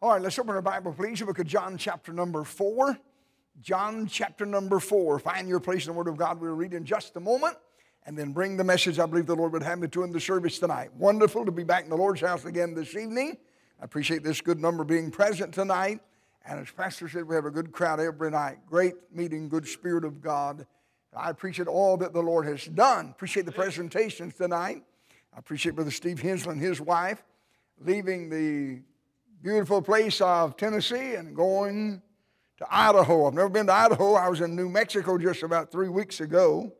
All right, let's open our Bible, please. Book of John, chapter number four. John, chapter number four. Find your place in the Word of God. We'll read in just a moment and then bring the message I believe the Lord would have me to in the service tonight. Wonderful to be back in the Lord's house again this evening. I appreciate this good number being present tonight. And as Pastor said, we have a good crowd every night. Great meeting, good Spirit of God. I appreciate all that the Lord has done. Appreciate the presentations tonight. I appreciate Brother Steve Hensley and his wife leaving the beautiful place of Tennessee and going to Idaho. I've never been to Idaho. I was in New Mexico just about three weeks ago.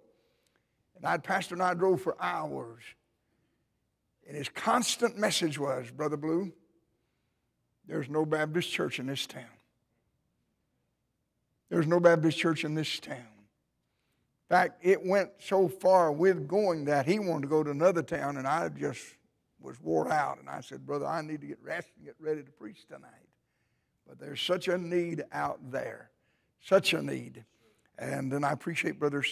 And I'd pastor and I drove for hours. And his constant message was, Brother Blue, there's no Baptist church in this town. There's no Baptist church in this town. In fact, it went so far with going that he wanted to go to another town, and I just was wore out. And I said, Brother, I need to get rest and get ready to preach tonight. But there's such a need out there, such a need. And then I appreciate Brother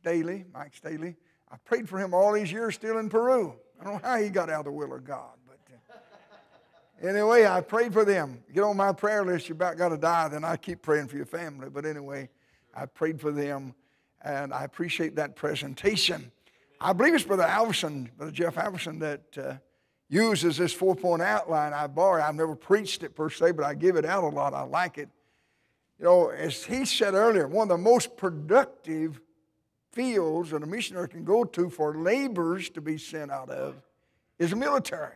Staley, Mike Staley. I prayed for him all these years still in Peru. I don't know how he got out of the will of God. But uh, anyway, I prayed for them. Get on my prayer list, you're about got to die, then I keep praying for your family. But anyway, I prayed for them, and I appreciate that presentation. I believe it's Brother Alverson, Brother Jeff Alverson, that uh, uses this four point outline I borrow. I've never preached it per se, but I give it out a lot. I like it. You know, as he said earlier, one of the most productive fields that a missionary can go to for laborers to be sent out of is the military.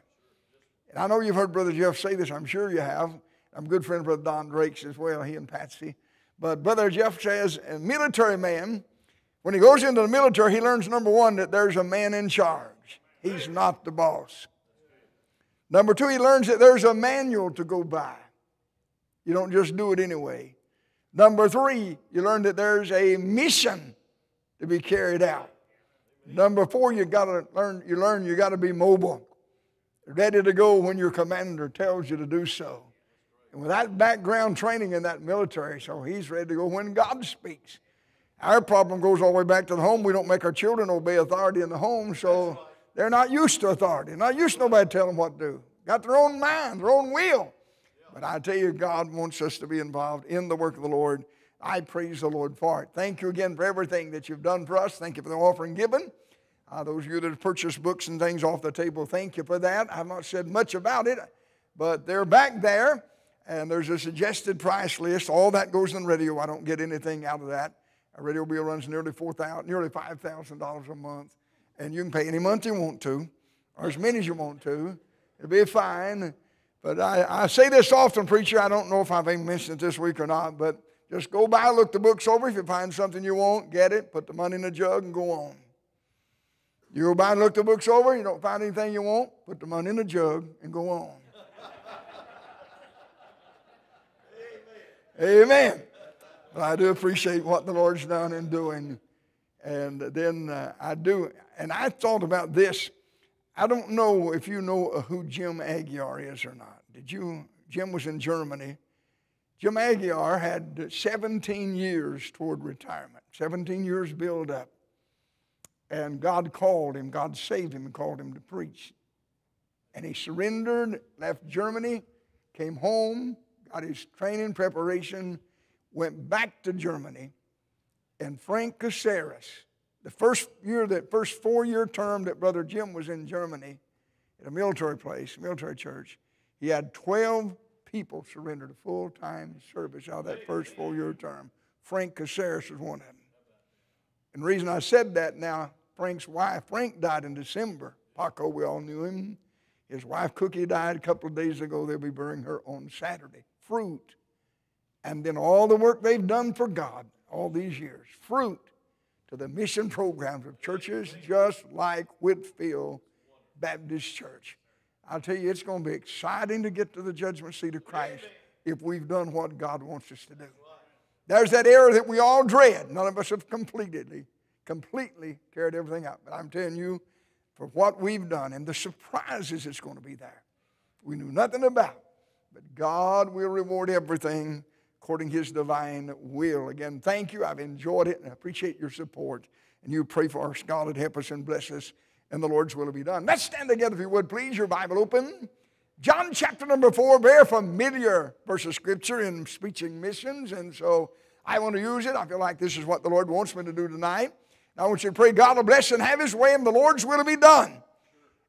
And I know you've heard Brother Jeff say this, I'm sure you have. I'm good friend Brother Don Drakes as well, he and Patsy. But Brother Jeff says, a military man, when he goes into the military, he learns number one, that there's a man in charge. He's not the boss. Number two, he learns that there's a manual to go by. You don't just do it anyway. Number three, you learn that there's a mission to be carried out. Number four, you gotta learn, you learn you gotta be mobile, ready to go when your commander tells you to do so. And with that background training in that military, so he's ready to go when God speaks. Our problem goes all the way back to the home. We don't make our children obey authority in the home, so they're not used to authority, not used to nobody telling them what to do. Got their own mind, their own will. But I tell you, God wants us to be involved in the work of the Lord. I praise the Lord for it. Thank you again for everything that you've done for us. Thank you for the offering given. Uh, those of you that have purchased books and things off the table, thank you for that. I've not said much about it, but they're back there, and there's a suggested price list. All that goes in radio. I don't get anything out of that. A radio bill runs nearly four thousand, nearly five thousand dollars a month and you can pay any month you want to, or as many as you want to. It'll be fine. But I, I say this often, preacher. I don't know if I've even mentioned it this week or not, but just go by, look the books over. If you find something you want, get it, put the money in the jug, and go on. You go by and look the books over, you don't find anything you want, put the money in the jug, and go on. Amen. Amen. But I do appreciate what the Lord's done in doing. And then uh, I do, and I thought about this. I don't know if you know who Jim Aguiar is or not. Did you? Jim was in Germany. Jim Aguiar had 17 years toward retirement, 17 years build up. And God called him, God saved him and called him to preach. And he surrendered, left Germany, came home, got his training preparation, went back to Germany, and Frank Caceres, the first year, that first four-year term that Brother Jim was in Germany, at a military place, military church, he had 12 people surrender to full-time service out of that first four-year term. Frank Caceres was one of them. And the reason I said that now, Frank's wife, Frank died in December. Paco, we all knew him. His wife Cookie died a couple of days ago. They'll be burying her on Saturday. Fruit. And then all the work they've done for God all these years. Fruit to the mission programs of churches just like Whitfield Baptist Church. I'll tell you, it's going to be exciting to get to the judgment seat of Christ if we've done what God wants us to do. There's that error that we all dread. None of us have completely, completely carried everything out. But I'm telling you, for what we've done and the surprises that's going to be there, we knew nothing about. But God will reward everything according his divine will. Again, thank you. I've enjoyed it and I appreciate your support. And you pray for. God would help us and bless us, and the Lord's will be done. Let's stand together, if you would, please. Your Bible open. John chapter number four, very familiar verse of scripture in speeching missions, and so I want to use it. I feel like this is what the Lord wants me to do tonight. And I want you to pray God will bless and have His way, and the Lord's will be done.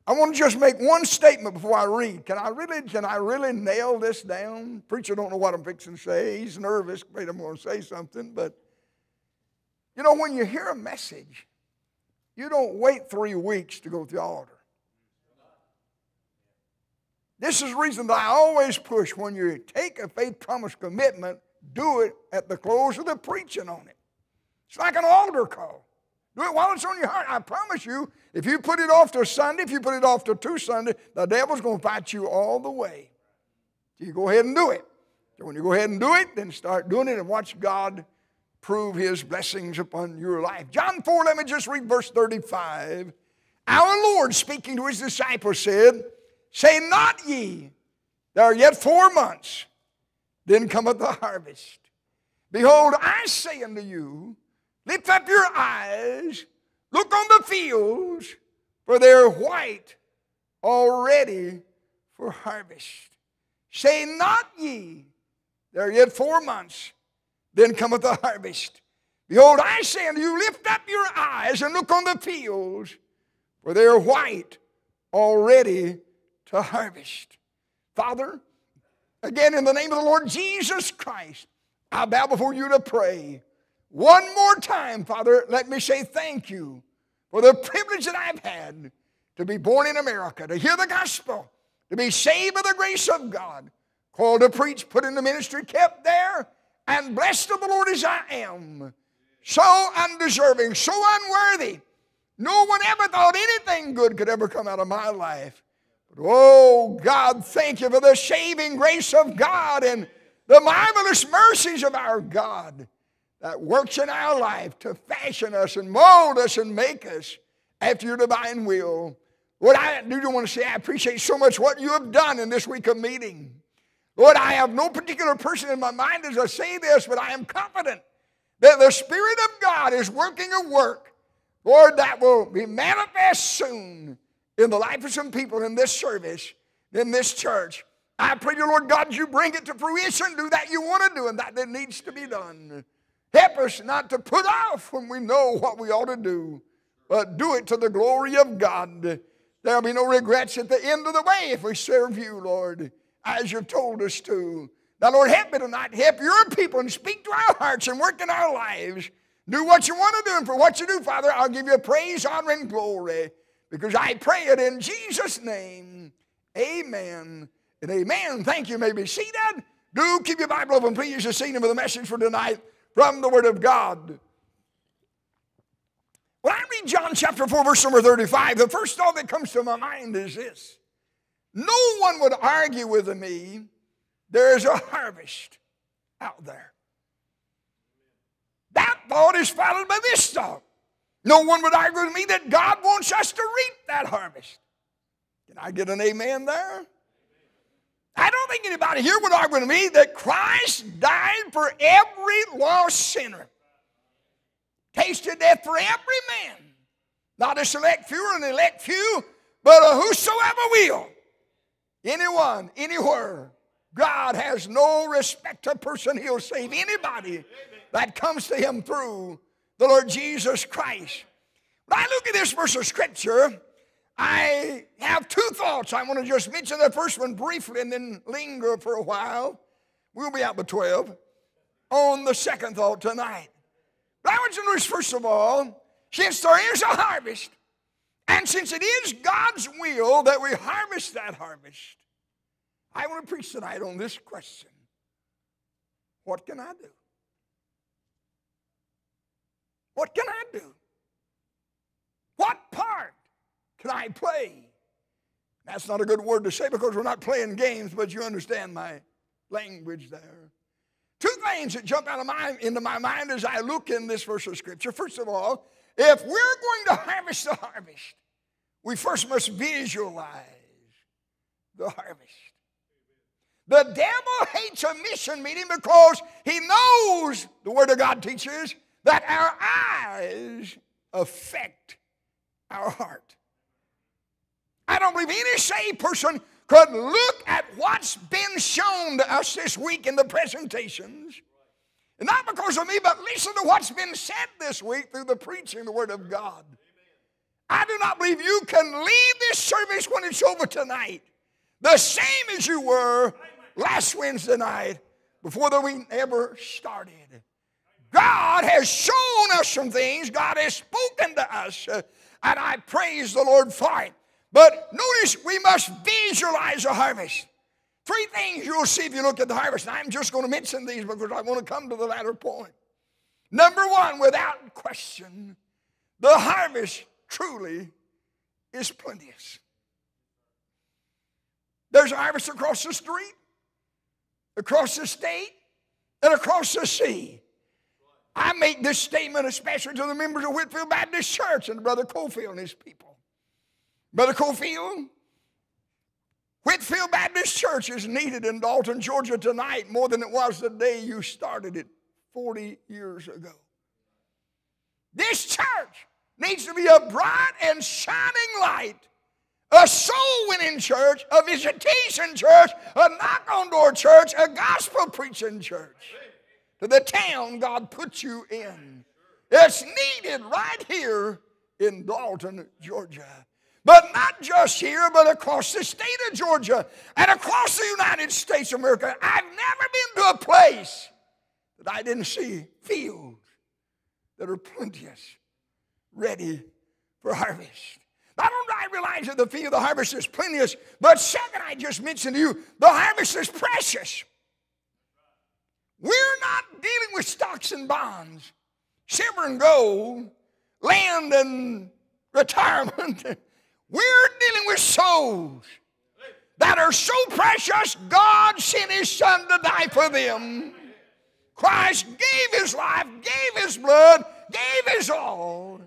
I want to just make one statement before I read. Can I really, can I really nail this down? Preacher don't know what I'm fixing to say. He's nervous, afraid I'm going to say something. But you know, when you hear a message, you don't wait three weeks to go to the altar. This is the reason that I always push when you take a faith promise commitment, do it at the close of the preaching on it. It's like an altar call. Do it while it's on your heart. I promise you, if you put it off to Sunday, if you put it off to two Sunday, the devil's going to fight you all the way. You go ahead and do it. So when you go ahead and do it, then start doing it and watch God prove his blessings upon your life. John 4, let me just read verse 35. Our Lord, speaking to his disciples, said, Say not ye, there are yet four months, then cometh the harvest. Behold, I say unto you, lift up your eyes, look on the fields, for they are white already for harvest. Say not ye, there are yet four months, then cometh the harvest. Behold, I say unto you, lift up your eyes and look on the fields, for they are white already to harvest. Father, again in the name of the Lord Jesus Christ, I bow before you to pray. One more time, Father, let me say thank you for the privilege that I've had to be born in America, to hear the gospel, to be saved by the grace of God, called to preach, put in the ministry, kept there, and blessed of the Lord as I am. So undeserving, so unworthy. No one ever thought anything good could ever come out of my life. Oh, God, thank you for the saving grace of God and the marvelous mercies of our God that works in our life to fashion us and mold us and make us after your divine will. Lord, I do want to say I appreciate so much what you have done in this week of meeting. Lord, I have no particular person in my mind as I say this, but I am confident that the Spirit of God is working a work, Lord, that will be manifest soon in the life of some people in this service, in this church. I pray you, Lord God, you bring it to fruition. Do that you want to do and that that needs to be done. Help us not to put off when we know what we ought to do, but do it to the glory of God. There'll be no regrets at the end of the way if we serve you, Lord, as you've told us to. Now, Lord, help me tonight. Help your people and speak to our hearts and work in our lives. Do what you want to do, and for what you do, Father, I'll give you praise, honor, and glory because I pray it in Jesus' name. Amen and amen. Thank you. you may be seated. Do keep your Bible open, please, to see with a message for tonight from the Word of God. When I read John chapter 4, verse number 35, the first thought that comes to my mind is this No one would argue with me, there is a harvest out there. That thought is followed by this thought no one would argue with me that God wants us to reap that harvest. Can I get an amen there? I don't think anybody here would argue with me that Christ died for every lost sinner, tasted death for every man, not a select few or an elect few, but a whosoever will, anyone, anywhere. God has no respect to person. He'll save anybody that comes to Him through the Lord Jesus Christ. When I look at this verse of Scripture, I have two thoughts. I want to just mention the first one briefly and then linger for a while. We'll be out by 12 on the second thought tonight. But I want you to notice, first of all, since there is a harvest, and since it is God's will that we harvest that harvest, I want to preach tonight on this question What can I do? What can I do? What part can I play? That's not a good word to say because we're not playing games, but you understand my language there. Two things that jump out of my, into my mind as I look in this verse of Scripture. First of all, if we're going to harvest the harvest, we first must visualize the harvest. The devil hates a mission meeting because he knows, the Word of God teaches, that our eyes affect our heart. I don't believe any saved person could look at what's been shown to us this week in the presentations, not because of me, but listen to what's been said this week through the preaching the Word of God. I do not believe you can leave this service when it's over tonight the same as you were last Wednesday night before the week ever started. God has shown us some things, God has spoken to us, uh, and I praise the Lord for it. But notice we must visualize a harvest. Three things you'll see if you look at the harvest. And I'm just going to mention these because I want to come to the latter point. Number one, without question, the harvest truly is plenteous. There's harvest across the street, across the state, and across the sea. I make this statement especially to the members of Whitfield Baptist Church and Brother Cofield and his people. Brother Cofield, Whitfield Baptist Church is needed in Dalton, Georgia tonight more than it was the day you started it 40 years ago. This church needs to be a bright and shining light, a soul winning church, a visitation church, a knock on door church, a gospel preaching church to the town God put you in. It's needed right here in Dalton, Georgia. But not just here, but across the state of Georgia and across the United States of America. I've never been to a place that I didn't see fields that are plenteous, ready for harvest. Not only do I realize that the field the harvest is plenteous, but second, I just mentioned to you, the harvest is precious. We're not dealing with stocks and bonds, silver and gold, land and retirement. We're dealing with souls that are so precious, God sent His Son to die for them. Christ gave His life, gave His blood, gave His all.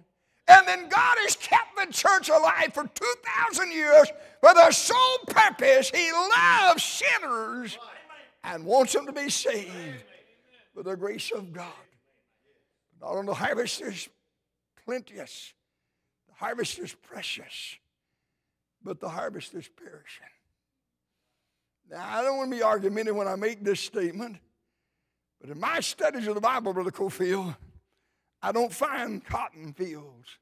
And then God has kept the church alive for 2,000 years for the sole purpose He loves sinners and wants them to be saved with the grace of God. Not only the harvest is plenteous, the harvest is precious but the harvest is perishing. Now, I don't want to be argumentative when I make this statement, but in my studies of the Bible, Brother Cofield, I don't find cotton fields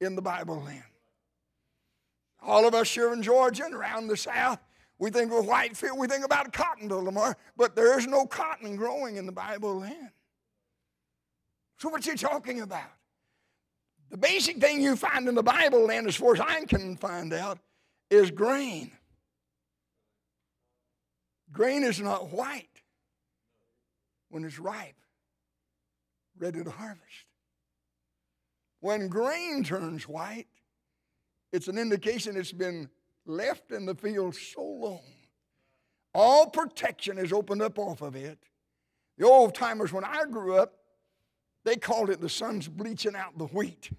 in the Bible land. All of us here in Georgia and around the South, we think of white field, we think about cotton to Lamar, but there is no cotton growing in the Bible land. So what's he talking about? The basic thing you find in the Bible, and as far as I can find out, is grain. Grain is not white when it's ripe, ready to harvest. When grain turns white, it's an indication it's been left in the field so long. All protection is opened up off of it. The old timers, when I grew up, they called it the sun's bleaching out the wheat.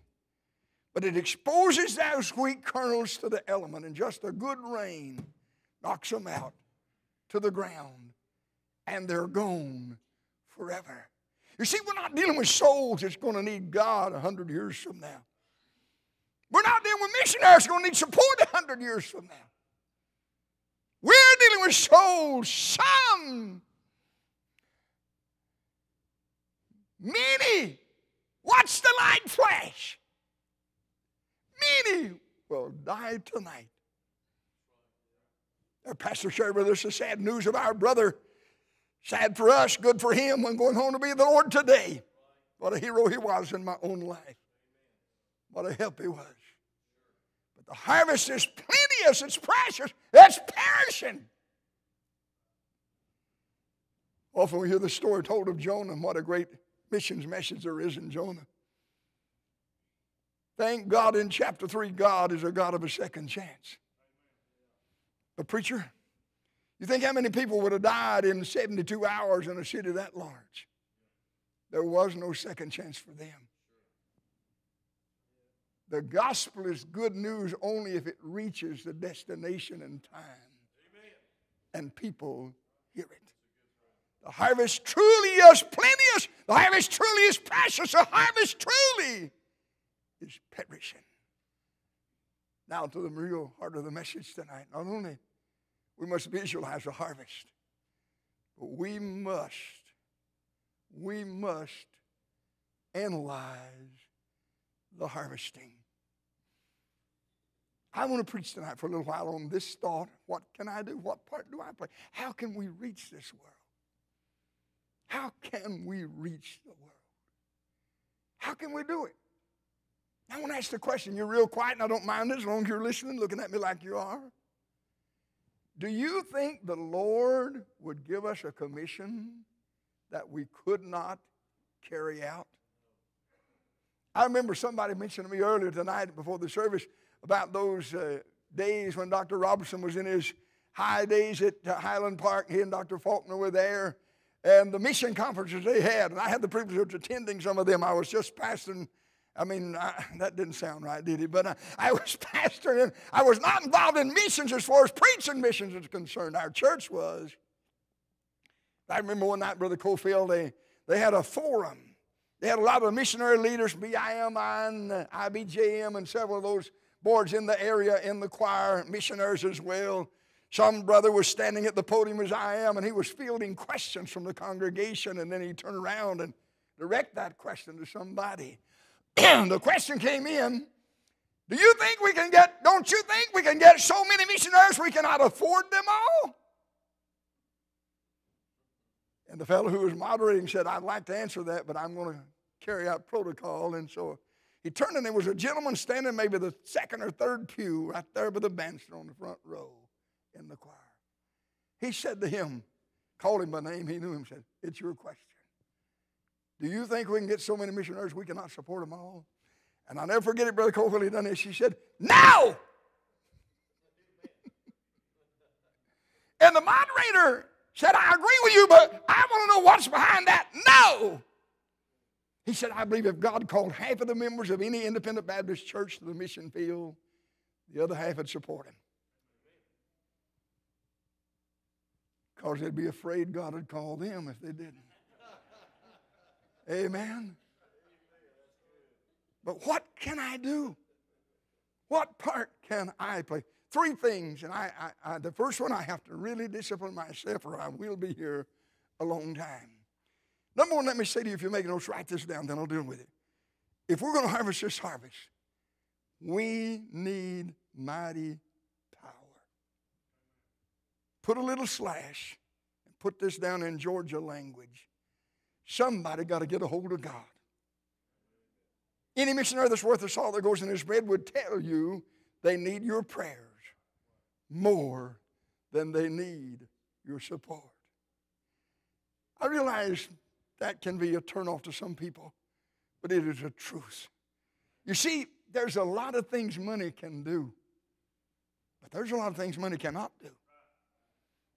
But it exposes those wheat kernels to the element, and just a good rain knocks them out to the ground, and they're gone forever. You see, we're not dealing with souls that's going to need God a hundred years from now. We're not dealing with missionaries going to need support a hundred years from now. We're dealing with souls, some, many. Watch the light flash. Many will die tonight. Our pastor shared with us the sad news of our brother. Sad for us, good for him when going home to be the Lord today. What a hero he was in my own life. What a help he was. But the harvest is plenteous, it's precious, it's perishing. Often we hear the story told of Jonah and what a great missions message there is in Jonah. Thank God in chapter 3, God is a God of a second chance. But, preacher, you think how many people would have died in 72 hours in a city that large? There was no second chance for them. The gospel is good news only if it reaches the destination in time and people hear it. The harvest truly is plenteous. The harvest truly is precious. The harvest truly is perishing. Now, to the real heart of the message tonight. Not only We must visualize the harvest. But we must, we must analyze the harvesting. I want to preach tonight for a little while on this thought. What can I do? What part do I play? How can we reach this world? How can we reach the world? How can we do it? I want to ask the question. You're real quiet, and I don't mind as long as you're listening, looking at me like you are. Do you think the Lord would give us a commission that we could not carry out? I remember somebody mentioned to me earlier tonight before the service about those uh, days when Dr. Roberson was in his high days at Highland Park. He and Dr. Faulkner were there, and the mission conferences they had, and I had the privilege of attending some of them. I was just pastoring. I mean, I, that didn't sound right, did it? But I, I was pastoring, I was not involved in missions as far as preaching missions is concerned. Our church was. I remember one night, Brother Cofield, they, they had a forum. They had a lot of missionary leaders, BIMI and IBJM, and several of those boards in the area in the choir, missionaries as well. Some brother was standing at the podium as I am, and he was fielding questions from the congregation, and then he turned around and direct that question to somebody. the question came in Do you think we can get, don't you think we can get so many missionaries we cannot afford them all? And the fellow who was moderating said, I'd like to answer that, but I'm going to carry out protocol. And so he turned and there was a gentleman standing maybe the second or third pew right there by the banister on the front row in the choir. He said to him, called him by name, he knew him, said, It's your question. Do you think we can get so many missionaries we cannot support them all? And I'll never forget it, Brother Cofield, he done this. He said, No! and the moderator said, I agree with you, but I want to know what's behind that. No! He said, I believe if God called half of the members of any independent Baptist church to the mission field, the other half would support him. Because they'd be afraid God would call them if they didn't. Amen. But what can I do? What part can I play? Three things, and I, I, I, the first one I have to really discipline myself, or I will be here a long time. Number one, let me say to you, if you're making notes, write this down, then I'll deal with it. If we're going to harvest this harvest, we need mighty. Put a little slash and put this down in Georgia language. Somebody got to get a hold of God. Any missionary that's worth a salt that goes in his bread would tell you they need your prayers more than they need your support. I realize that can be a turnoff to some people, but it is a truth. You see, there's a lot of things money can do, but there's a lot of things money cannot do.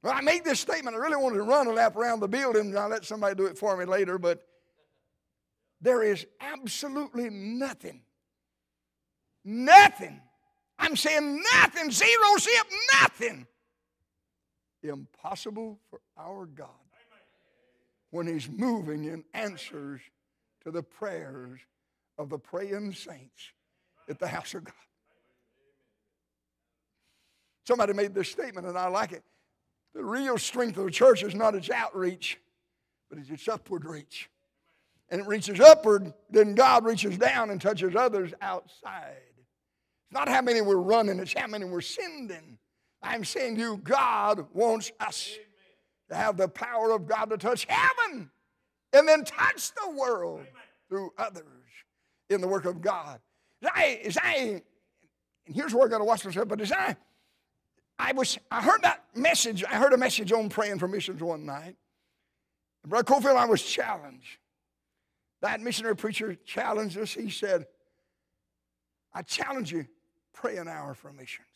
Well, I made this statement. I really wanted to run a lap around the building, I'll let somebody do it for me later, but there is absolutely nothing, nothing, I'm saying nothing, zero zip, nothing impossible for our God when He's moving in answers to the prayers of the praying saints at the house of God. Somebody made this statement, and I like it. The real strength of the church is not its outreach, but it's its upward reach. And it reaches upward, then God reaches down and touches others outside. It's not how many we're running, it's how many we're sending. I'm saying to you, God wants us to have the power of God to touch heaven and then touch the world through others in the work of God. As I, as I and here's where I got to watch myself, but as I, I was, I heard that message, I heard a message on praying for missions one night. Brother Cofield, I was challenged. That missionary preacher challenged us. He said, I challenge you, pray an hour for missions.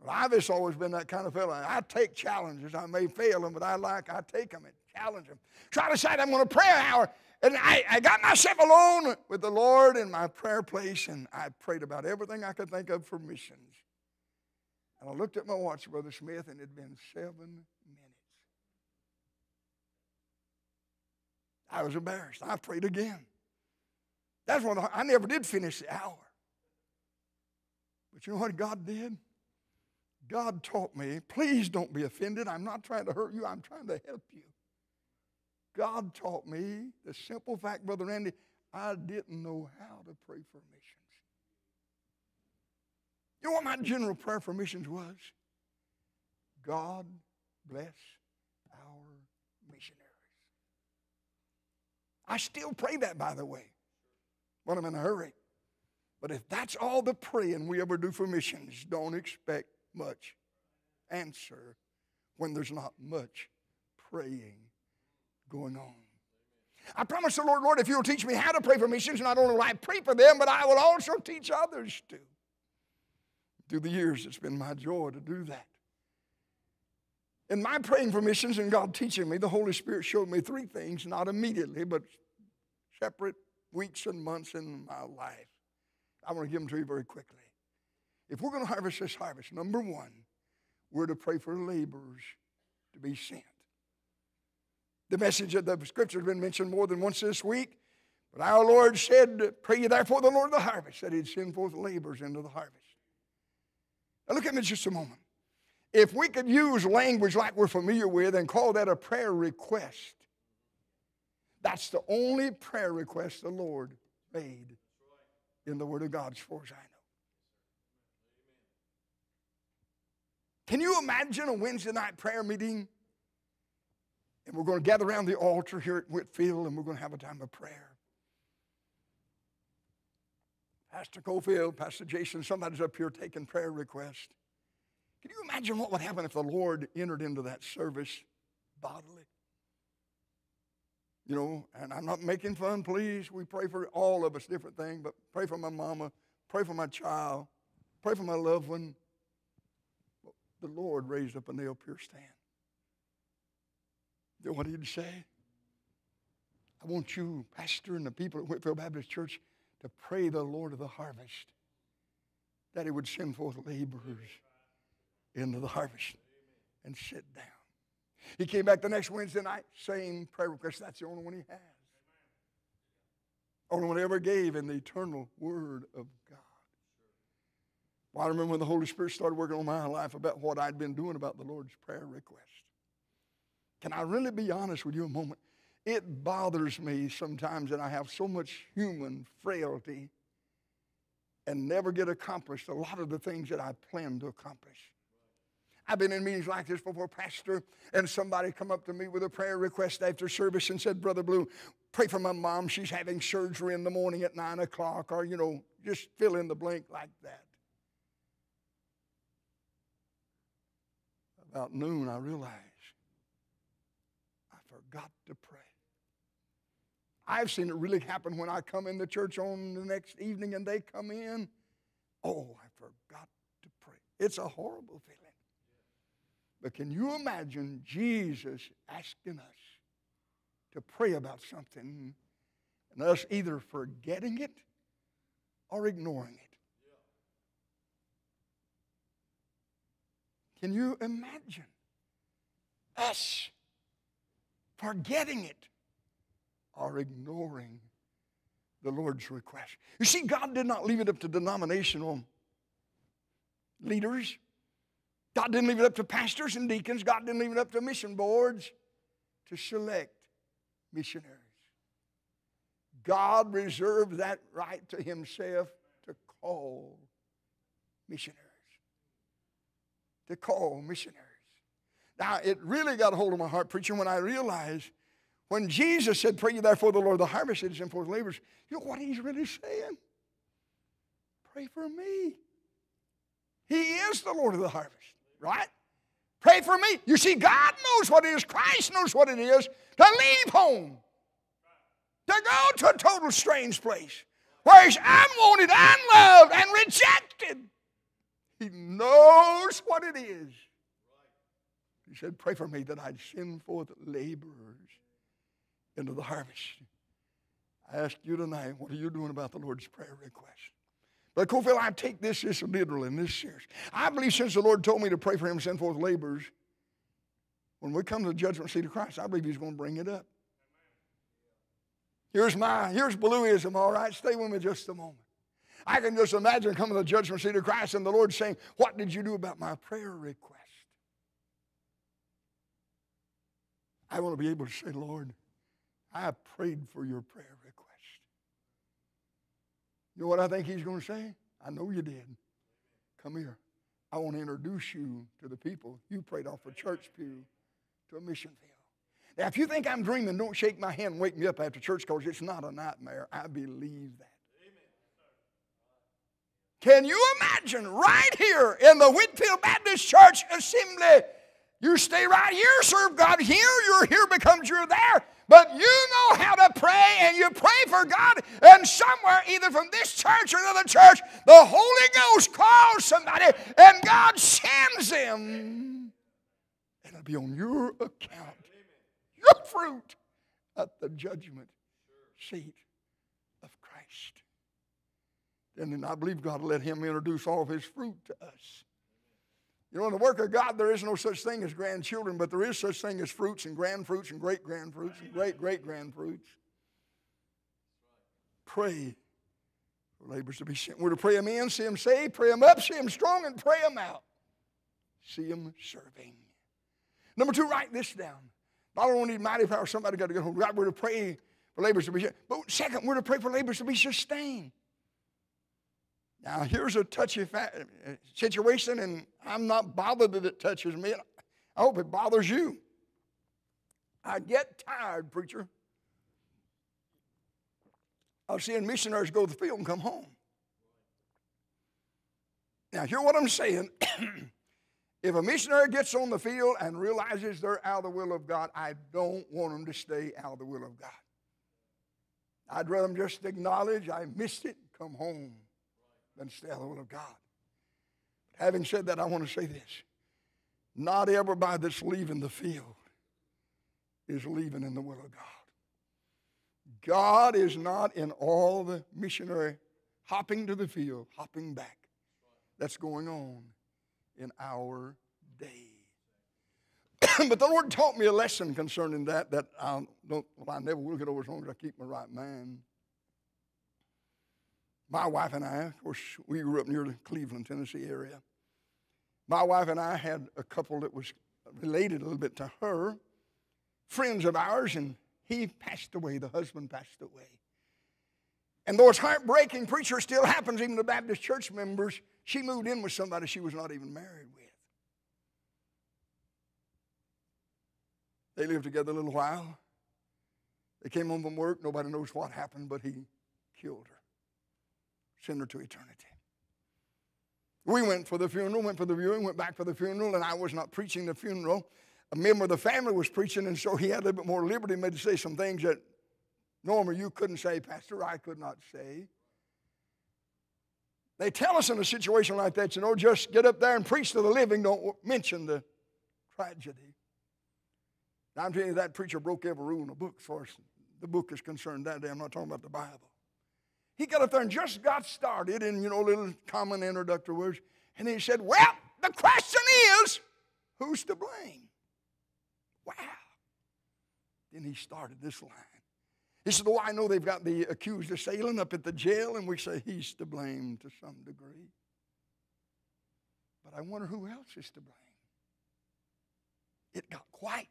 Well, I've just always been that kind of fellow. I take challenges. I may fail them, but I like, I take them and challenge them. Try to decide I'm going to pray an hour. And I, I got myself alone with the Lord in my prayer place, and I prayed about everything I could think of for missions. And I looked at my watch, Brother Smith, and it had been seven minutes. I was embarrassed. I prayed again. That's one. I never did finish the hour. But you know what God did? God taught me, please don't be offended. I'm not trying to hurt you, I'm trying to help you. God taught me the simple fact, Brother Randy, I didn't know how to pray for missions. You know what my general prayer for missions was? God bless our missionaries. I still pray that, by the way, when I'm in a hurry. But if that's all the praying we ever do for missions, don't expect much answer when there's not much praying going on. I promise the Lord, Lord, if you'll teach me how to pray for missions, not only will I pray for them, but I will also teach others to. Through the years, it's been my joy to do that. In my praying for missions and God teaching me, the Holy Spirit showed me three things, not immediately, but separate weeks and months in my life. I want to give them to you very quickly. If we're going to harvest this harvest, number one, we're to pray for laborers to be sent. The message of the scripture has been mentioned more than once this week, but our Lord said, Pray ye therefore the Lord of the harvest, that he'd send forth laborers into the harvest. Now look at me just a moment. If we could use language like we're familiar with and call that a prayer request, that's the only prayer request the Lord made in the Word of God, as far as I know. Can you imagine a Wednesday night prayer meeting? And we're going to gather around the altar here at Whitfield and we're going to have a time of prayer. Pastor Cofield, Pastor Jason, somebody's up here taking prayer requests. Can you imagine what would happen if the Lord entered into that service bodily? You know, and I'm not making fun, please. We pray for all of us, different things, but pray for my mama, pray for my child, pray for my loved one. The Lord raised up a nail pierced hand. You know what he'd say? I want you, Pastor, and the people at Whitfield Baptist Church to pray the Lord of the harvest that he would send forth laborers into the harvest and sit down. He came back the next Wednesday night, same prayer request. That's the only one he has. Only one he ever gave in the eternal Word of God. Well, I remember when the Holy Spirit started working on my life about what I'd been doing about the Lord's prayer request. Can I really be honest with you a moment? It bothers me sometimes that I have so much human frailty and never get accomplished a lot of the things that I plan to accomplish. I've been in meetings like this before, Pastor, and somebody come up to me with a prayer request after service and said, Brother Blue, pray for my mom. She's having surgery in the morning at 9 o'clock, or, you know, just fill in the blank like that. About noon, I realized I forgot to pray. I've seen it really happen when I come in the church on the next evening and they come in. Oh, I forgot to pray. It's a horrible feeling. But can you imagine Jesus asking us to pray about something and us either forgetting it or ignoring it? Can you imagine us forgetting it or ignoring the Lord's request? You see, God did not leave it up to denominational leaders God didn't leave it up to pastors and deacons. God didn't leave it up to mission boards to select missionaries. God reserved that right to Himself to call missionaries. To call missionaries. Now, it really got a hold of my heart, preacher, when I realized when Jesus said, Pray ye therefore the Lord of the harvest is in forth labors, you know what He's really saying? Pray for me. He is the Lord of the harvest right? Pray for me. You see, God knows what it is, Christ knows what it is to leave home, to go to a total strange place where he's unwanted, unloved, and rejected. He knows what it is. He said, Pray for me that I'd send forth laborers into the harvest. I ask you tonight, what are you doing about the Lord's prayer request? But Cofield, I take this, this literal and this serious. I believe since the Lord told me to pray for him, send forth laborers, when we come to the judgment seat of Christ, I believe he's going to bring it up. Here's my, here's Blueism, all right? Stay with me just a moment. I can just imagine coming to the judgment seat of Christ and the Lord saying, What did you do about my prayer request? I want to be able to say, Lord, I prayed for your prayer request. You know what I think he's going to say? I know you did. Come here. I want to introduce you to the people you prayed off a church pew to a mission field. Now, if you think I'm dreaming, don't shake my hand and wake me up after church because it's not a nightmare. I believe that. Can you imagine right here in the Whitfield Baptist Church Assembly? You stay right here, serve God here, you're here becomes you're there. But you know how to pray, and you pray for God, and somewhere, either from this church or another church, the Holy Ghost calls somebody, and God sends them. And it'll be on your account, your fruit at the judgment seat of Christ. And I believe God will let Him introduce all of His fruit to us. You know, in the work of God, there is no such thing as grandchildren, but there is such thing as fruits and grand fruits and great grand fruits and great great grand fruits. Pray for laborers to be sent. We're to pray them in, see them saved, pray them up, see them strong, and pray them out. See them serving. Number two, write this down. Not need mighty power, somebody got to get hold God. We're to pray for laborers to be sent. But second, we're to pray for laborers to be sustained. Now, here's a touchy situation, and I'm not bothered that it touches me. I hope it bothers you. I get tired, preacher, of seeing missionaries go to the field and come home. Now, hear what I'm saying. if a missionary gets on the field and realizes they're out of the will of God, I don't want them to stay out of the will of God. I'd rather them just acknowledge I missed it, and come home than stay out of the will of God. But having said that, I want to say this. Not everybody that's leaving the field is leaving in the will of God. God is not in all the missionary hopping to the field, hopping back that's going on in our day. but the Lord taught me a lesson concerning that that I don't, well, I never will get over as long as I keep my right mind. My wife and I, of course, we grew up near the Cleveland, Tennessee area. My wife and I had a couple that was related a little bit to her, friends of ours, and he passed away. The husband passed away. And though it's heartbreaking, preacher still happens, even to Baptist church members, she moved in with somebody she was not even married with. They lived together a little while. They came home from work. Nobody knows what happened, but he killed her send her to eternity. We went for the funeral, went for the viewing, went back for the funeral, and I was not preaching the funeral. A member of the family was preaching, and so he had a little bit more liberty, made to say some things that normally you couldn't say, Pastor, I could not say. They tell us in a situation like that, you know, just get up there and preach to the living, don't mention the tragedy. Now, I'm telling you, that preacher broke every rule in the book as far as the book is concerned that day. I'm not talking about the Bible. He got up there and just got started in, you know, little common introductory words. And he said, Well, the question is, who's to blame? Wow. Then he started this line. He said, Oh, I know they've got the accused assailant up at the jail, and we say he's to blame to some degree. But I wonder who else is to blame. It got quiet,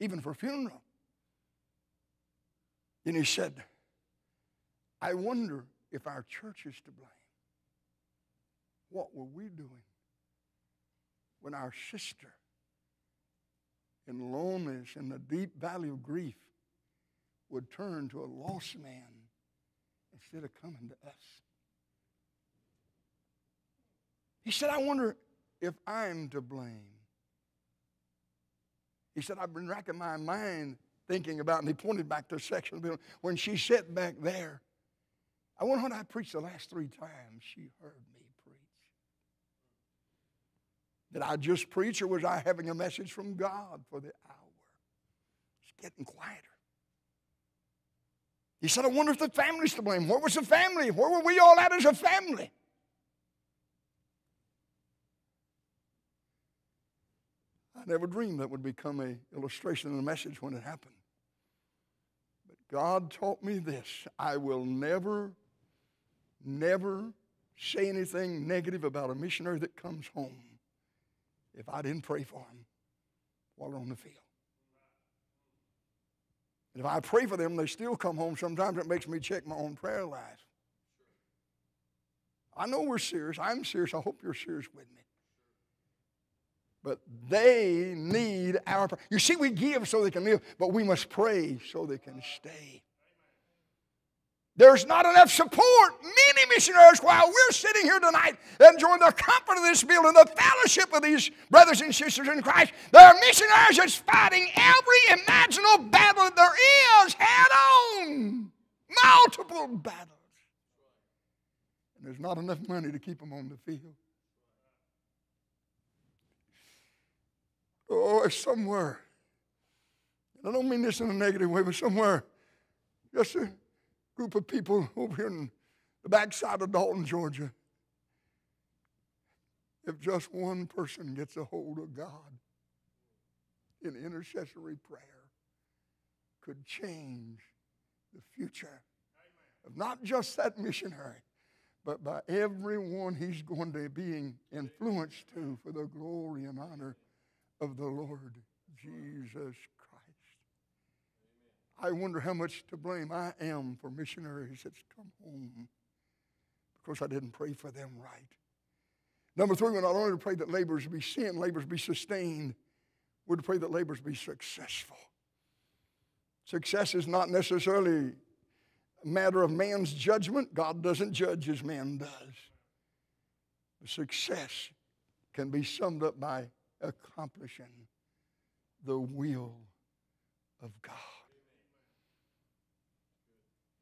even for funeral. And he said, I wonder if our church is to blame. What were we doing when our sister, in loneliness, in the deep valley of grief, would turn to a lost man instead of coming to us? He said, I wonder if I'm to blame. He said, I've been racking my mind thinking about, and he pointed back to a section when she sat back there I wonder when I preached the last three times she heard me preach. Did I just preach or was I having a message from God for the hour? It's getting quieter. He said, I wonder if the family's to blame. Where was the family? Where were we all at as a family? I never dreamed that would become an illustration and a message when it happened. But God taught me this I will never never say anything negative about a missionary that comes home if I didn't pray for him while they're on the field. And if I pray for them, they still come home. Sometimes it makes me check my own prayer life. I know we're serious. I'm serious. I hope you're serious with me. But they need our prayer. You see, we give so they can live, but we must pray so they can stay. There's not enough support. Many missionaries, while we're sitting here tonight enjoying the comfort of this building, the fellowship of these brothers and sisters in Christ, there are missionaries that's fighting every imaginable battle that there is head on. Multiple battles. And there's not enough money to keep them on the field. Oh, if somewhere. I don't mean this in a negative way, but somewhere, just a group of people over here in the backside of Dalton, Georgia. If just one person gets a hold of God in intercessory prayer, could change the future of not just that missionary, but by everyone he's going to be influenced to for the glory and honor of the Lord Jesus I wonder how much to blame I am for missionaries that's come home because I didn't pray for them right. Number three, we're not only to pray that labors be sent, labors be sustained, we're to pray that labors be successful. Success is not necessarily a matter of man's judgment. God doesn't judge as man does. The success can be summed up by accomplishing the will of God.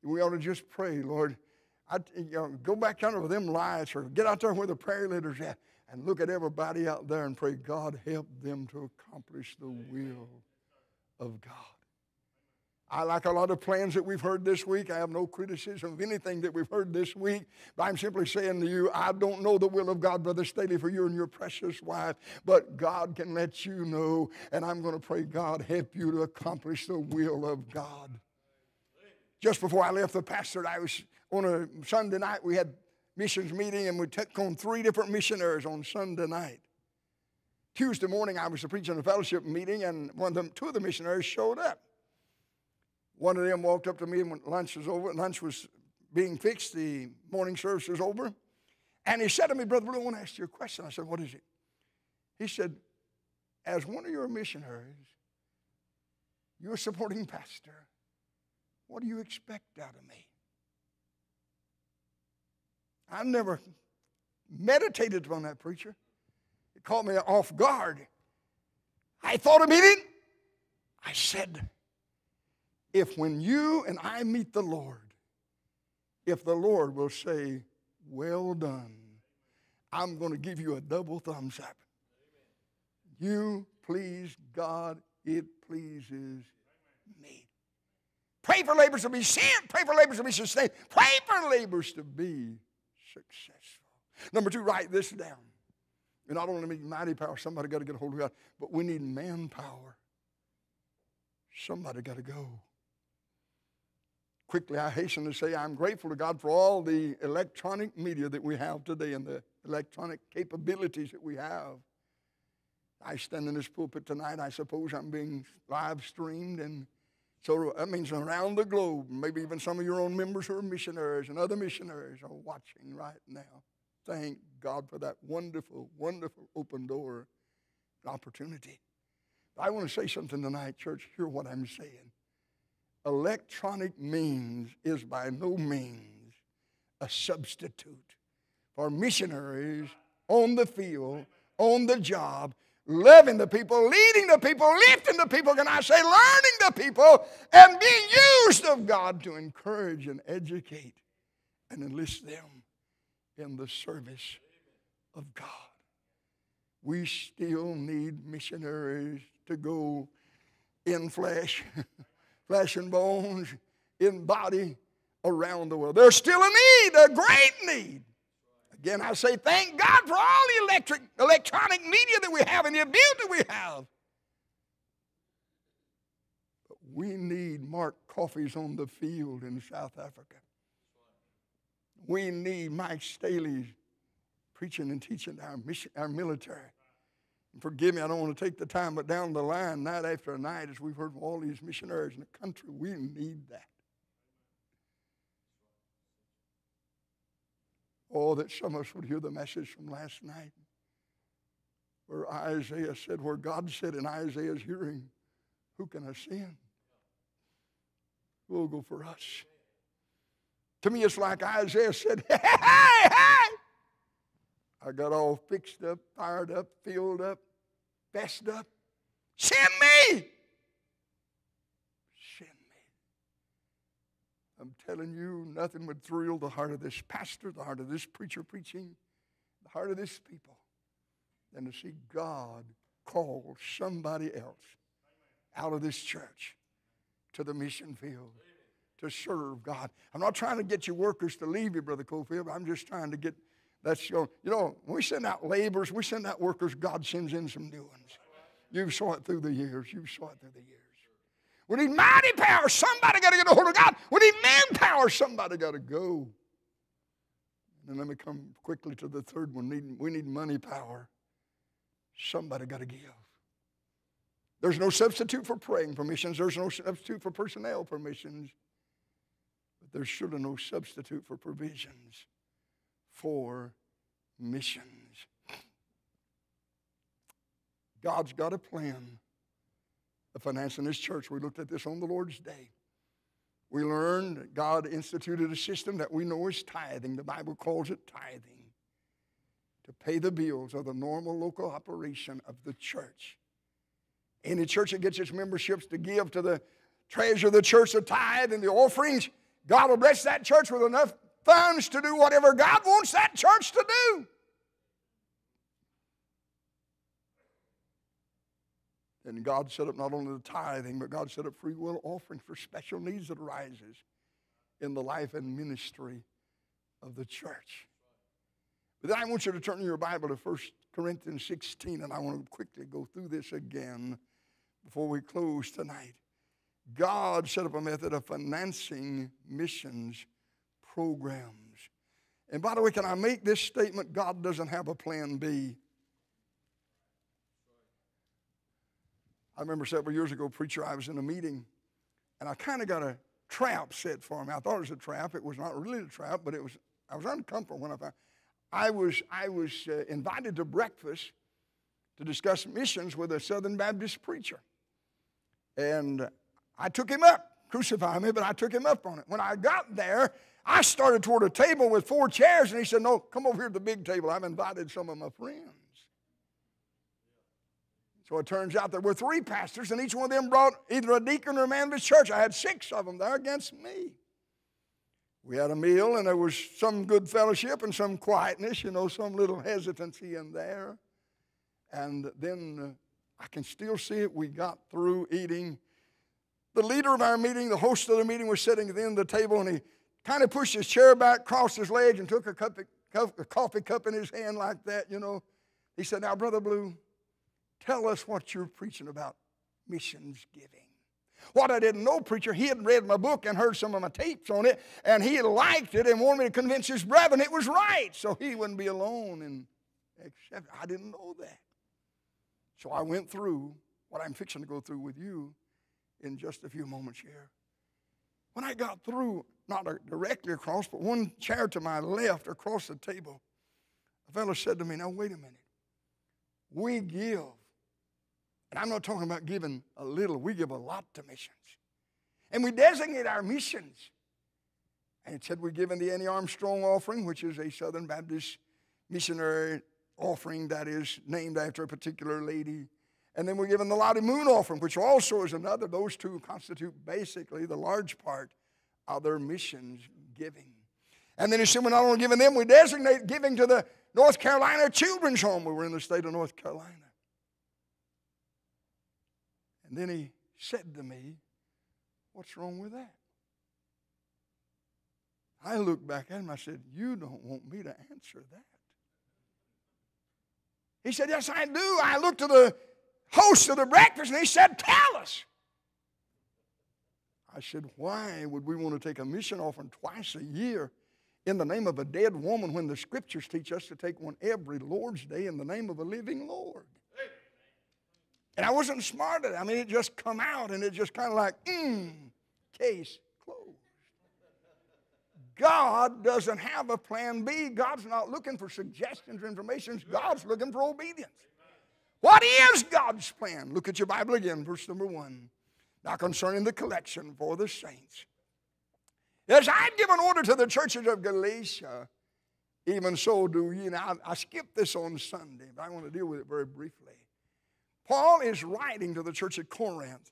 We ought to just pray, Lord. I, you know, go back under with them lights or get out there where the prayer leaders at and look at everybody out there and pray, God, help them to accomplish the will of God. I like a lot of plans that we've heard this week. I have no criticism of anything that we've heard this week. But I'm simply saying to you, I don't know the will of God, Brother Staley, for you and your precious wife. But God can let you know. And I'm going to pray, God, help you to accomplish the will of God. Just before I left the pastorate, I was on a Sunday night, we had missions meeting, and we took on three different missionaries on Sunday night. Tuesday morning, I was preaching a fellowship meeting, and one of them, two of the missionaries showed up. One of them walked up to me when lunch was over. Lunch was being fixed. The morning service was over. And he said to me, Brother I want to ask you a question. I said, What is it? He said, As one of your missionaries, you're a supporting pastor. What do you expect out of me? I never meditated on that preacher. It caught me off guard. I thought of meeting. I said, if when you and I meet the Lord, if the Lord will say, Well done, I'm going to give you a double thumbs up. You please God, it pleases me. Pray for labors to be sent. Pray for labors to be sustained. Pray for labors to be successful. Number two, write this down. You not only need mighty power, somebody got to get a hold of God, but we need manpower. Somebody got to go. Quickly, I hasten to say I'm grateful to God for all the electronic media that we have today and the electronic capabilities that we have. I stand in this pulpit tonight. I suppose I'm being live streamed and so that means around the globe, maybe even some of your own members who are missionaries and other missionaries are watching right now. Thank God for that wonderful, wonderful open door opportunity. I want to say something tonight, church. Hear what I'm saying. Electronic means is by no means a substitute for missionaries on the field, on the job, loving the people, leading the people, lifting the people, can I say, learning people, and being used of God to encourage and educate and enlist them in the service of God. We still need missionaries to go in flesh, flesh and bones, in body around the world. There's still a need, a great need Again, I say thank God for all the electric, electronic media that we have and the ability we have. But we need Mark Coffees on the field in South Africa. We need Mike Staley preaching and teaching our, mission, our military. And forgive me, I don't want to take the time, but down the line, night after night, as we've heard from all these missionaries in the country, we need that. Oh, that some of us would hear the message from last night where Isaiah said, where God said in Isaiah's hearing, Who can ascend? Will go for us. To me, it's like Isaiah said, Hey, hey, hey! I got all fixed up, fired up, filled up, fessed up. Send me! Send me. I'm telling you, nothing would thrill the heart of this pastor, the heart of this preacher preaching, the heart of this people than to see God call somebody else out of this church to the mission field to serve God. I'm not trying to get your workers to leave you, Brother Cofield. I'm just trying to get that's you know, you know, when we send out laborers, we send out workers, God sends in some new ones. You've saw it through the years. You've saw it through the years. We need mighty power. Somebody got to get a hold of God. We need manpower. Somebody got to go. And let me come quickly to the third one. We need money power. Somebody got to give. There's no substitute for praying for missions. There's no substitute for personnel for missions. But there's surely no substitute for provisions for missions. God's got a plan of financing this church. We looked at this on the Lord's Day. We learned that God instituted a system that we know is tithing. The Bible calls it tithing to pay the bills of the normal local operation of the church. Any church that gets its memberships to give to the treasure of the church, the tithe and the offerings, God will bless that church with enough funds to do whatever God wants that church to do. And God set up not only the tithing, but God set up free will offerings for special needs that arises in the life and ministry of the church. But then I want you to turn your Bible to 1 Corinthians 16, and I want to quickly go through this again before we close tonight. God set up a method of financing missions programs. And by the way, can I make this statement? God doesn't have a plan B. I remember several years ago, preacher, I was in a meeting, and I kind of got a trap set for me. I thought it was a trap. It was not really a trap, but it was. I was uncomfortable when I found. I was, I was uh, invited to breakfast to discuss missions with a Southern Baptist preacher. And I took him up, crucify me, but I took him up on it. When I got there, I started toward a table with four chairs, and he said, No, come over here to the big table. I've invited some of my friends. So it turns out there were three pastors, and each one of them brought either a deacon or a man of his church. I had six of them there against me. We had a meal, and there was some good fellowship and some quietness, you know, some little hesitancy in there. And then I can still see it. We got through eating. The leader of our meeting, the host of the meeting, was sitting at the end of the table, and he kind of pushed his chair back, crossed his legs, and took a, cup a coffee cup in his hand like that, you know. He said, Now, Brother Ballew, tell us what you're preaching about missions giving. What I didn't know, preacher, he had read my book and heard some of my tapes on it, and he liked it and wanted me to convince his brethren it was right so he wouldn't be alone and accept I didn't know that. So I went through what I'm fixing to go through with you in just a few moments here. When I got through, not directly across, but one chair to my left across the table, a fellow said to me, Now, wait a minute. We give and I'm not talking about giving a little, we give a lot to missions. And we designate our missions. And it said we're giving the Annie Armstrong offering, which is a Southern Baptist missionary offering that is named after a particular lady. And then we're given the Lottie Moon offering, which also is another. Those two constitute basically the large part of their missions giving. And then he said, we're not only giving them, we designate giving to the North Carolina Children's Home. We were in the state of North Carolina. And then he said to me, What's wrong with that? I looked back at him. I said, You don't want me to answer that. He said, Yes, I do. I looked to the host of the breakfast and he said, Tell us. I said, Why would we want to take a mission offering twice a year in the name of a dead woman when the scriptures teach us to take one every Lord's Day in the name of a living Lord. And I wasn't smart at it. I mean, it just come out and it just kind of like, mm, case. God doesn't have a plan B. God's not looking for suggestions or information. God's looking for obedience. What is God's plan? Look at your Bible again, verse number one. Now concerning the collection for the saints. As I've given order to the churches of Galatia, even so do ye. Now, I skipped this on Sunday, but I want to deal with it very briefly. Paul is writing to the church at Corinth,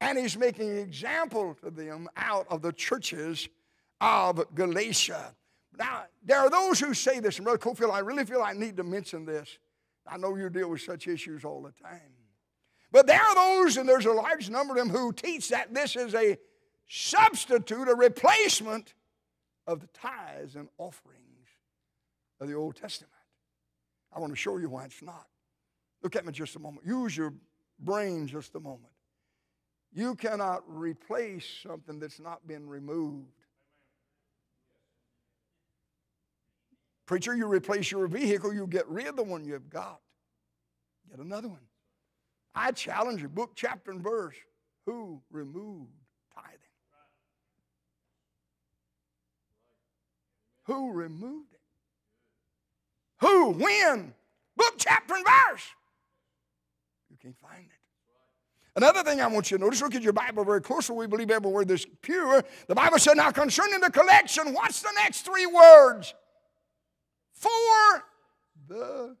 and he's making an example to them out of the churches of Galatia. Now, there are those who say this, and Brother Cofield, I really feel I need to mention this. I know you deal with such issues all the time. But there are those, and there's a large number of them, who teach that this is a substitute, a replacement of the tithes and offerings of the Old Testament. I want to show you why it's not. Look at me just a moment. Use your brain just a moment. You cannot replace something that's not been removed. Preacher, you replace your vehicle, you get rid of the one you've got. Get another one. I challenge you, book, chapter, and verse. Who removed tithing? Who removed it? Who? When? Book, chapter, and verse. You can't find it. Another thing I want you to notice, look at your Bible very closely. We believe every word is pure. The Bible said, now concerning the collection, what's the next three words? For the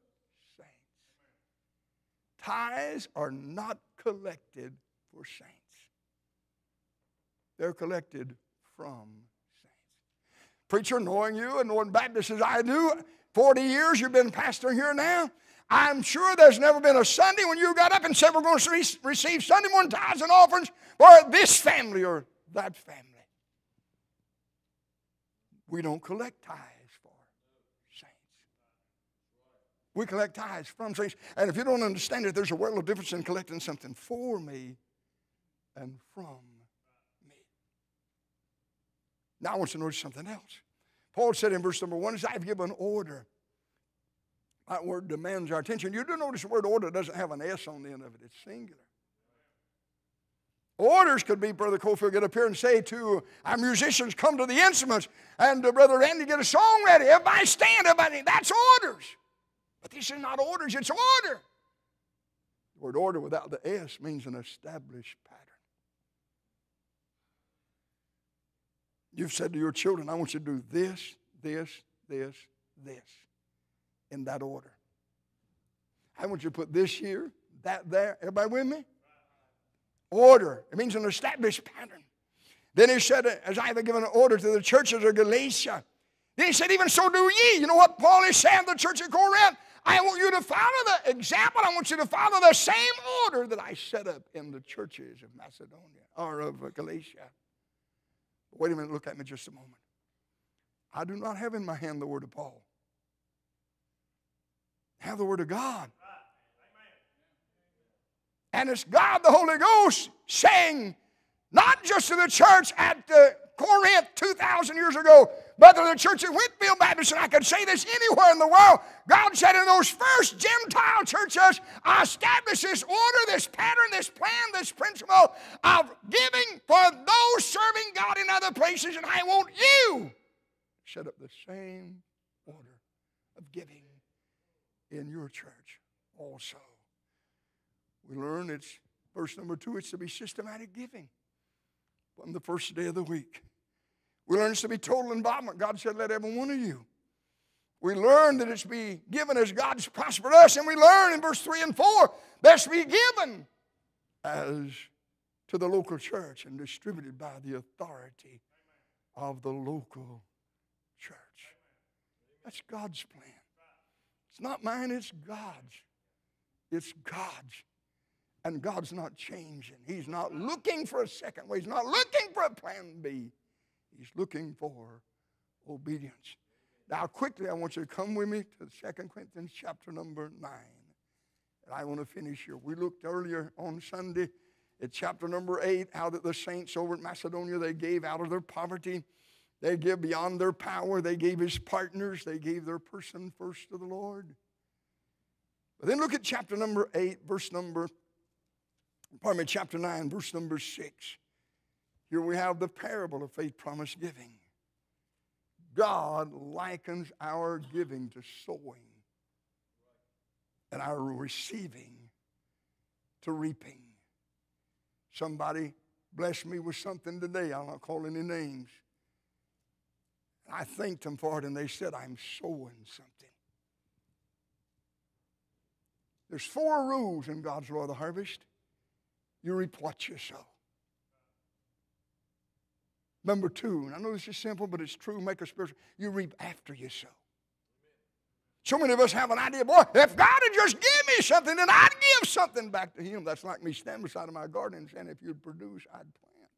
saints. Tithes are not collected for saints, they're collected from saints. Preacher, knowing you and knowing Baptists as I do, 40 years you've been pastor here now. I'm sure there's never been a Sunday when you got up and said, We're going to re- receive Sunday morning tithes and offerings for this family or that family. We don't collect tithes for saints. We collect tithes from saints. And if you don't understand it, there's a world of difference in collecting something for me and from me. now I want you to notice something else. Paul said in verse number one, is I've given order. That word demands our attention. You do notice the word order doesn't have an S on the end of it, it's singular. Orders could be, Brother Cofield, get up here and say to our musicians, come to the instruments, and uh, Brother Randy, get a song ready. Everybody stand, everybody. That's orders. But this is not orders, it's order. The word order without the S means an established pattern. You've said to your children, I want you to do this, this, this, this, in that order. I want you to put this here, that there. Everybody with me? Order. It means an established pattern. Then he said, as I have given an order to the churches of Galatia. Then he said, even so do ye. You know what Paul is saying to the church of Corinth? I want you to follow the example. I want you to follow the same order that I set up in the churches of Macedonia or of Galatia. Wait a minute, look at me just a moment. I do not have in my hand the word of Paul. I have the word of God. And it's God the Holy Ghost saying, not just to the church at uh, Corinth 2,000 years ago, to the church at Whitfield Baptist, and I could say this anywhere in the world. God said in those first Gentile churches, I established this order, this pattern, this plan, this principle of giving for those serving God in other places, and I want you to set up the same order of giving in your church also. We learn it's verse number two, it's to be systematic giving from the first day of the week. We learn it's to be total involvement. God said, let every one of you. We learn that it's to be given as God's prospered us, and we learn in verse 3 and 4 that's to be given as to the local church and distributed by the authority of the local church. That's God's plan. It's not mine, it's God's. It's God's. And God's not changing. He's not looking for a second way. He's not looking for a plan B. He's looking for obedience. Now, quickly, I want you to come with me to 2 Corinthians chapter number 9. And I want to finish here. We looked earlier on Sunday at chapter number 8 how that the saints over in Macedonia, they gave out of their poverty. They gave beyond their power. They gave his partners. They gave their person first to the Lord. But then look at chapter number 8, verse number, pardon me, chapter 9, verse number 6. Here we have the parable of faith promise giving. God likens our giving to sowing and our receiving to reaping. Somebody blessed me with something today. I'll not call any names. I thanked them for it, and they said, I'm sowing something. There's four rules in God's law of the harvest. You reap what you sow. Number two, and I know this is simple, but it's true, make a spiritual, you reap after you sow. So many of us have an idea, boy, if God had just give me something, then I'd give something back to Him. That's like me standing beside of my garden and saying, if you'd produce, I'd plant.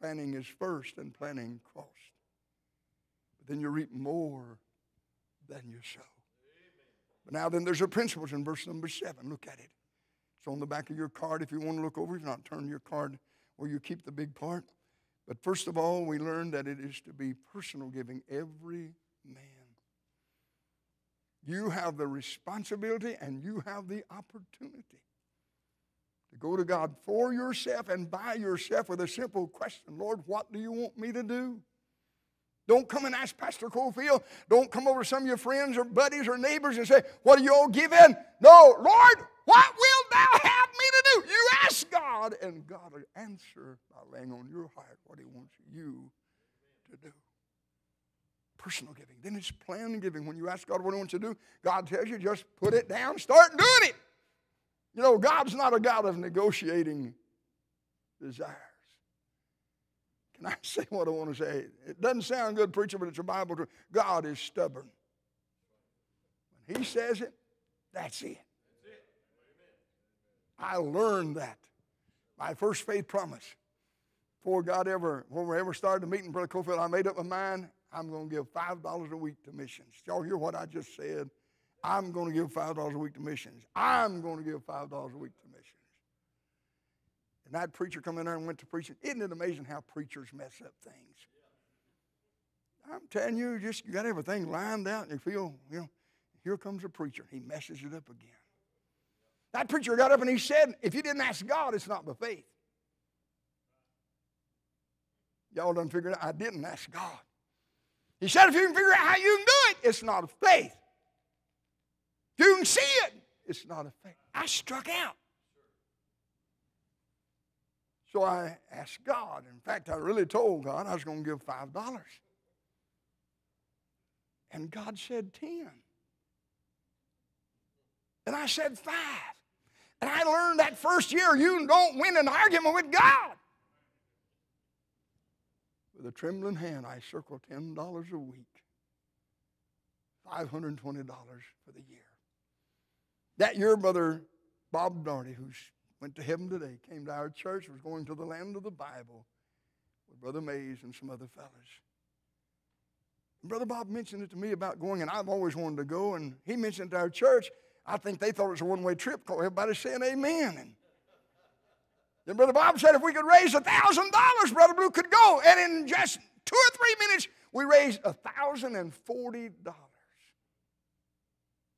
Planting is first and planting cost. But then you reap more than you sow. But now then there's a principle in verse number seven. Look at it. It's on the back of your card if you want to look over. If not, turn your card where you keep the big part. But first of all, we learn that it is to be personal giving, every man. You have the responsibility and you have the opportunity to go to God for yourself and by yourself with a simple question Lord, what do you want me to do? Don't come and ask Pastor Cofield. Don't come over to some of your friends or buddies or neighbors and say, What are you all giving? No, Lord, what will thou have me to do? You God, and God will answer by laying on your heart what He wants you to do. Personal giving. Then it's plan giving. When you ask God what He wants you to do, God tells you just put it down, start doing it. You know, God's not a God of negotiating desires. Can I say what I want to say? It doesn't sound good, preacher, but it's a Bible truth. God is stubborn. When He says it, that's it. I learned that. My first faith promise. Before God ever, when we ever started the meeting, Brother Cofield, I made up my mind I'm going to give $5 a week to missions. Y'all hear what I just said? I'm going to give $5 a week to missions. I'm going to give $5 a week to missions. And that preacher come in there and went to preaching. Isn't it amazing how preachers mess up things? I'm telling you, just you got everything lined out and you feel, you know, here comes a preacher. He messes it up again. That preacher got up and he said, if you didn't ask God, it's not by faith. Y'all done figured out I didn't ask God. He said, if you can figure out how you can do it, it's not a faith. If you can see it, it's not a faith. I struck out. So I asked God. In fact, I really told God I was going to give $5. And God said 10. And I said 5. And I learned that first year you don't win an argument with God. With a trembling hand, I circled $10 a week, $520 for the year. That year, Brother Bob Darty, who's went to heaven today, came to our church, was going to the land of the Bible with Brother Mays and some other fellas. Brother Bob mentioned it to me about going, and I've always wanted to go, and he mentioned it to our church. I think they thought it was a one-way trip. Everybody saying amen. And then Brother Bob said if we could raise a thousand dollars, Brother Ballew could go. And in just two or three minutes, we raised a thousand and forty dollars.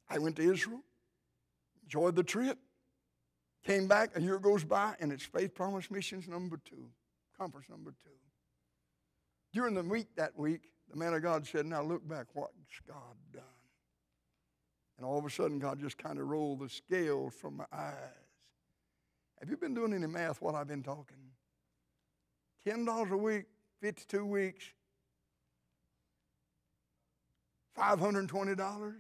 I went to Israel, enjoyed the trip, Came back, a year goes by, and it's Faith Promise Missions number two, conference number two. During the week that week, the man of God said, Now look back, what's God done? And all of a sudden, God just kind of rolled the scales from my eyes. Have you been doing any math while I've been talking? $10 a week, 52 weeks, $520.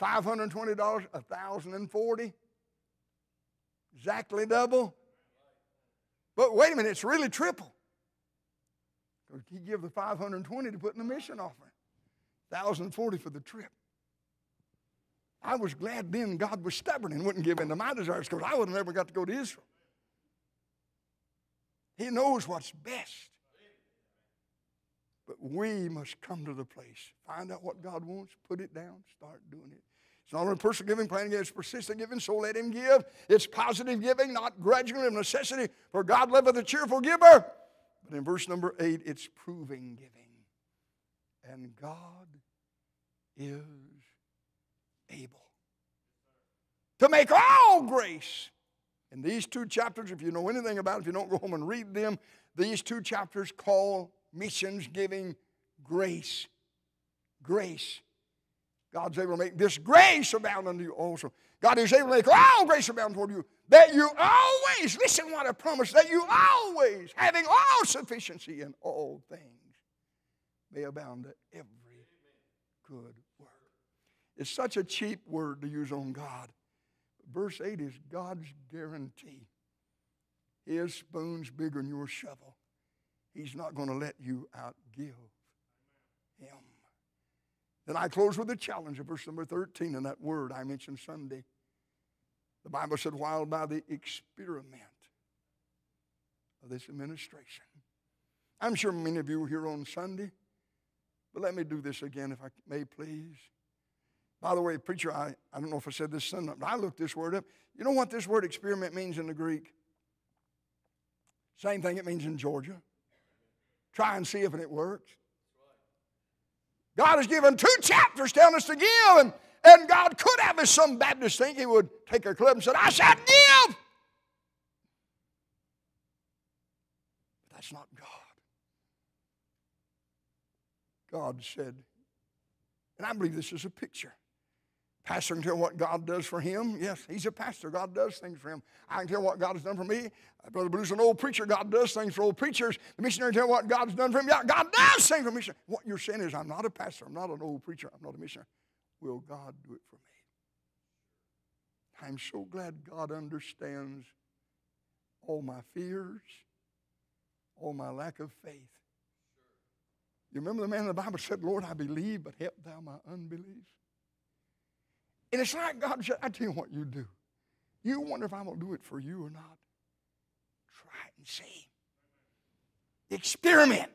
$520, 1040 Exactly double. But wait a minute, it's really triple. He give the 520 to put in the mission offering. 1,040 for the trip. I was glad then God was stubborn and wouldn't give in to my desires because I would have never got to go to Israel. He knows what's best. But we must come to the place, find out what God wants, put it down, start doing it. It's not only personal giving, plan it's persistent giving, so let him give. It's positive giving, not grudgingly of necessity, for God loveth a cheerful giver. But in verse number eight, it's proving giving. And God is able to make all grace. In these two chapters, if you know anything about it, if you don't go home and read them, these two chapters call missions giving grace. Grace. God's able to make this grace abound unto you also. God is able to make all grace abound toward you, that you always, listen what I promise, that you always, having all sufficiency in all things, may abound to every good. It's such a cheap word to use on God. Verse 8 is God's guarantee. His spoon's bigger than your shovel. He's not going to let you outgive him. Then I close with a challenge of verse number 13 in that word I mentioned Sunday. The Bible said, while by the experiment of this administration. I'm sure many of you were here on Sunday, but let me do this again if I may, please. By the way, preacher, I, I don't know if I said this Sunday, but I looked this word up. You know what this word experiment means in the Greek? Same thing it means in Georgia. Try and see if it works. God has given two chapters telling us to give, and, and God could have, as some Baptists think, He would take a club and said, I said give. But that's not God. God said, and I believe this is a picture. Pastor can tell what God does for him. Yes, he's a pastor. God does things for him. I can tell what God has done for me. Uh, Brother Ballew's an old preacher. God does things for old preachers. The missionary can tell what God's done for him. Yeah, God does things for missionary. What you're saying is, I'm not a pastor. I'm not an old preacher. I'm not a missionary. Will God do it for me? I'm so glad God understands all my fears, all my lack of faith. You remember the man in the Bible said, Lord, I believe, but help thou my unbelief. And it's like God said, I tell you what you do. You wonder if I'm going to do it for you or not. Try and see. Experiment.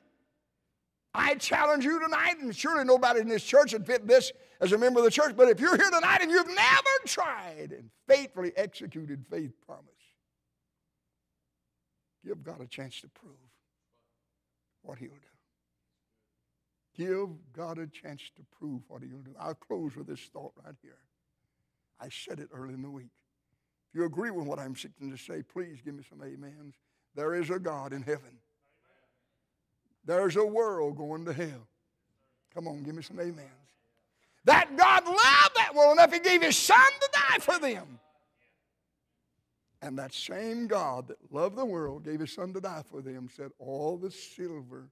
I challenge you tonight, and surely nobody in this church would fit this as a member of the church, but if you're here tonight and you've never tried and faithfully executed faith promise, give God a chance to prove what He'll do. Give God a chance to prove what He'll do. I'll close with this thought right here. I said it early in the week. If you agree with what I'm seeking to say, please give me some amens. There is a God in heaven. There's a world going to hell. Come on, give me some amens. That God loved that world enough, He gave His Son to die for them. And that same God that loved the world, gave His Son to die for them, said, All the silver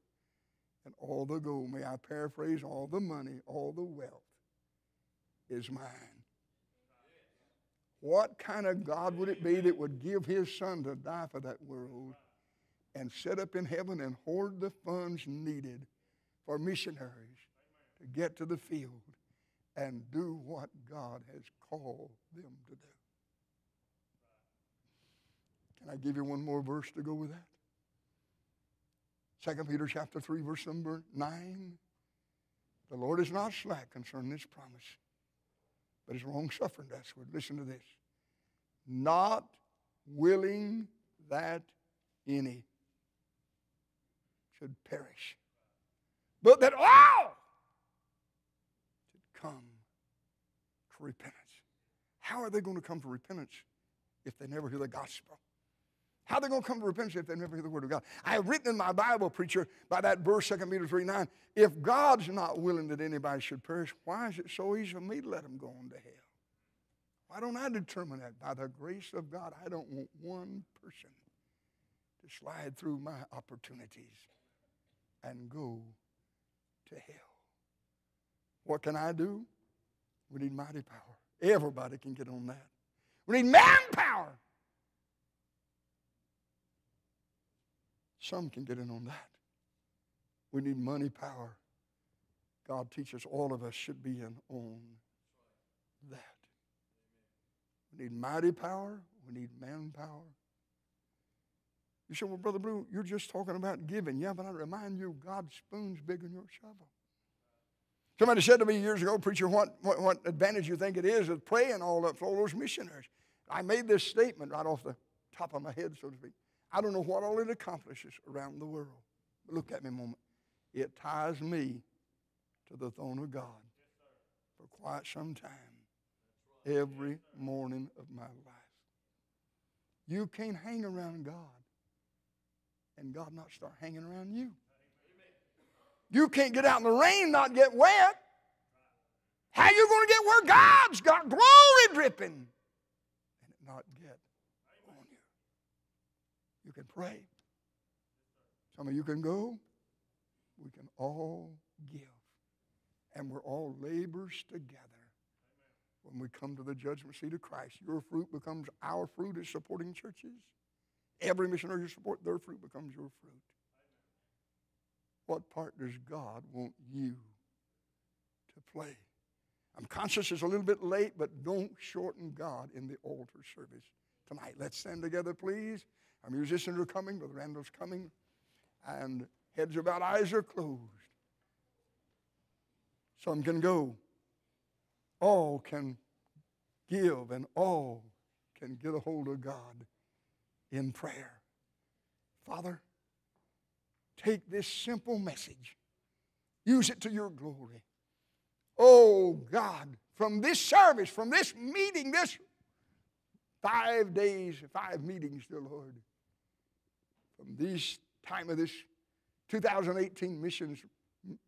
and all the gold, may I paraphrase, all the money, all the wealth is mine. What kind of God would it be that would give his son to die for that world and set up in heaven and hoard the funds needed for missionaries to get to the field and do what God has called them to do? Can I give you one more verse to go with that? Second Peter chapter 3, verse number 9. The Lord is not slack concerning his promise but is long suffering. That's what. Listen to this. Not willing that any should perish, but that all should come to repentance. How are they going to come to repentance if they never hear the gospel? How are they going to come to repentance if they never hear the word of God? I have written in my Bible, preacher, by that verse, 2 Peter 3 9, if God's not willing that anybody should perish, why is it so easy for me to let them go on to hell? Why don't I determine that? By the grace of God, I don't want one person to slide through my opportunities and go to hell. What can I do? We need mighty power. Everybody can get on that. We need manpower. Some can get in on that. We need money power. God teaches all of us should be in on that. We need mighty power. We need manpower. You say, well, Brother Ballew, you're just talking about giving. Yeah, but I remind you, God's spoon's bigger than your shovel. Somebody said to me years ago, preacher, what, what, what advantage you think it is of praying all up for all those missionaries? I made this statement right off the top of my head, so to speak. I don't know what all it accomplishes around the world. But Look at me a moment. It ties me to the throne of God for quite some time. Every morning of my life. You can't hang around God and God not start hanging around you. You can't get out in the rain not get wet. How you going to get where God's got glory dripping and not get can pray. Some of you can go. We can all give. And we're all laborers together. When we come to the judgment seat of Christ, your fruit becomes our fruit as supporting churches. Every missionary you support, their fruit becomes your fruit. What part does God want you to play? I'm conscious it's a little bit late, but don't shorten God in the altar service tonight. Let's stand together, please. Our musicians are coming, Brother Randall's coming, and heads are bowed, eyes are closed. Some can go. All can give, and all can get a hold of God in prayer. Father, take this simple message, use it to your glory. Oh God, from this service, from this meeting, this five days, five meetings, dear Lord, from this time of this 2018 missions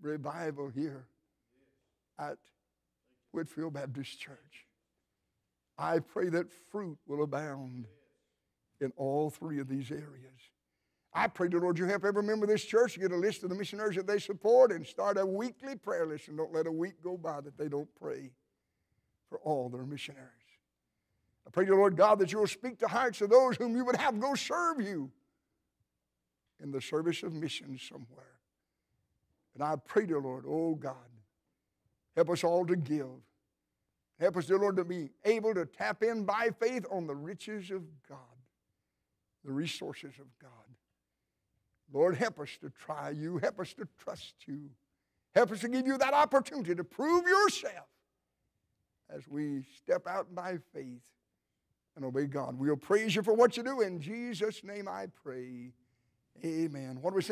revival here at Whitfield Baptist Church. I pray that fruit will abound in all three of these areas. I pray the Lord you help every member of this church get a list of the missionaries that they support and start a weekly prayer list and don't let a week go by that they don't pray for all their missionaries. I pray the Lord God that you will speak to hearts of those whom you would have go serve you in the service of missions somewhere. And I pray, dear Lord, oh God, help us all to give. Help us, dear Lord, to be able to tap in by faith on the riches of God, the resources of God. Lord, help us to try you. Help us to trust you. Help us to give you that opportunity to prove yourself as we step out by faith and obey God. We'll praise you for what you do. In Jesus' name I pray. Amen. What do we sing?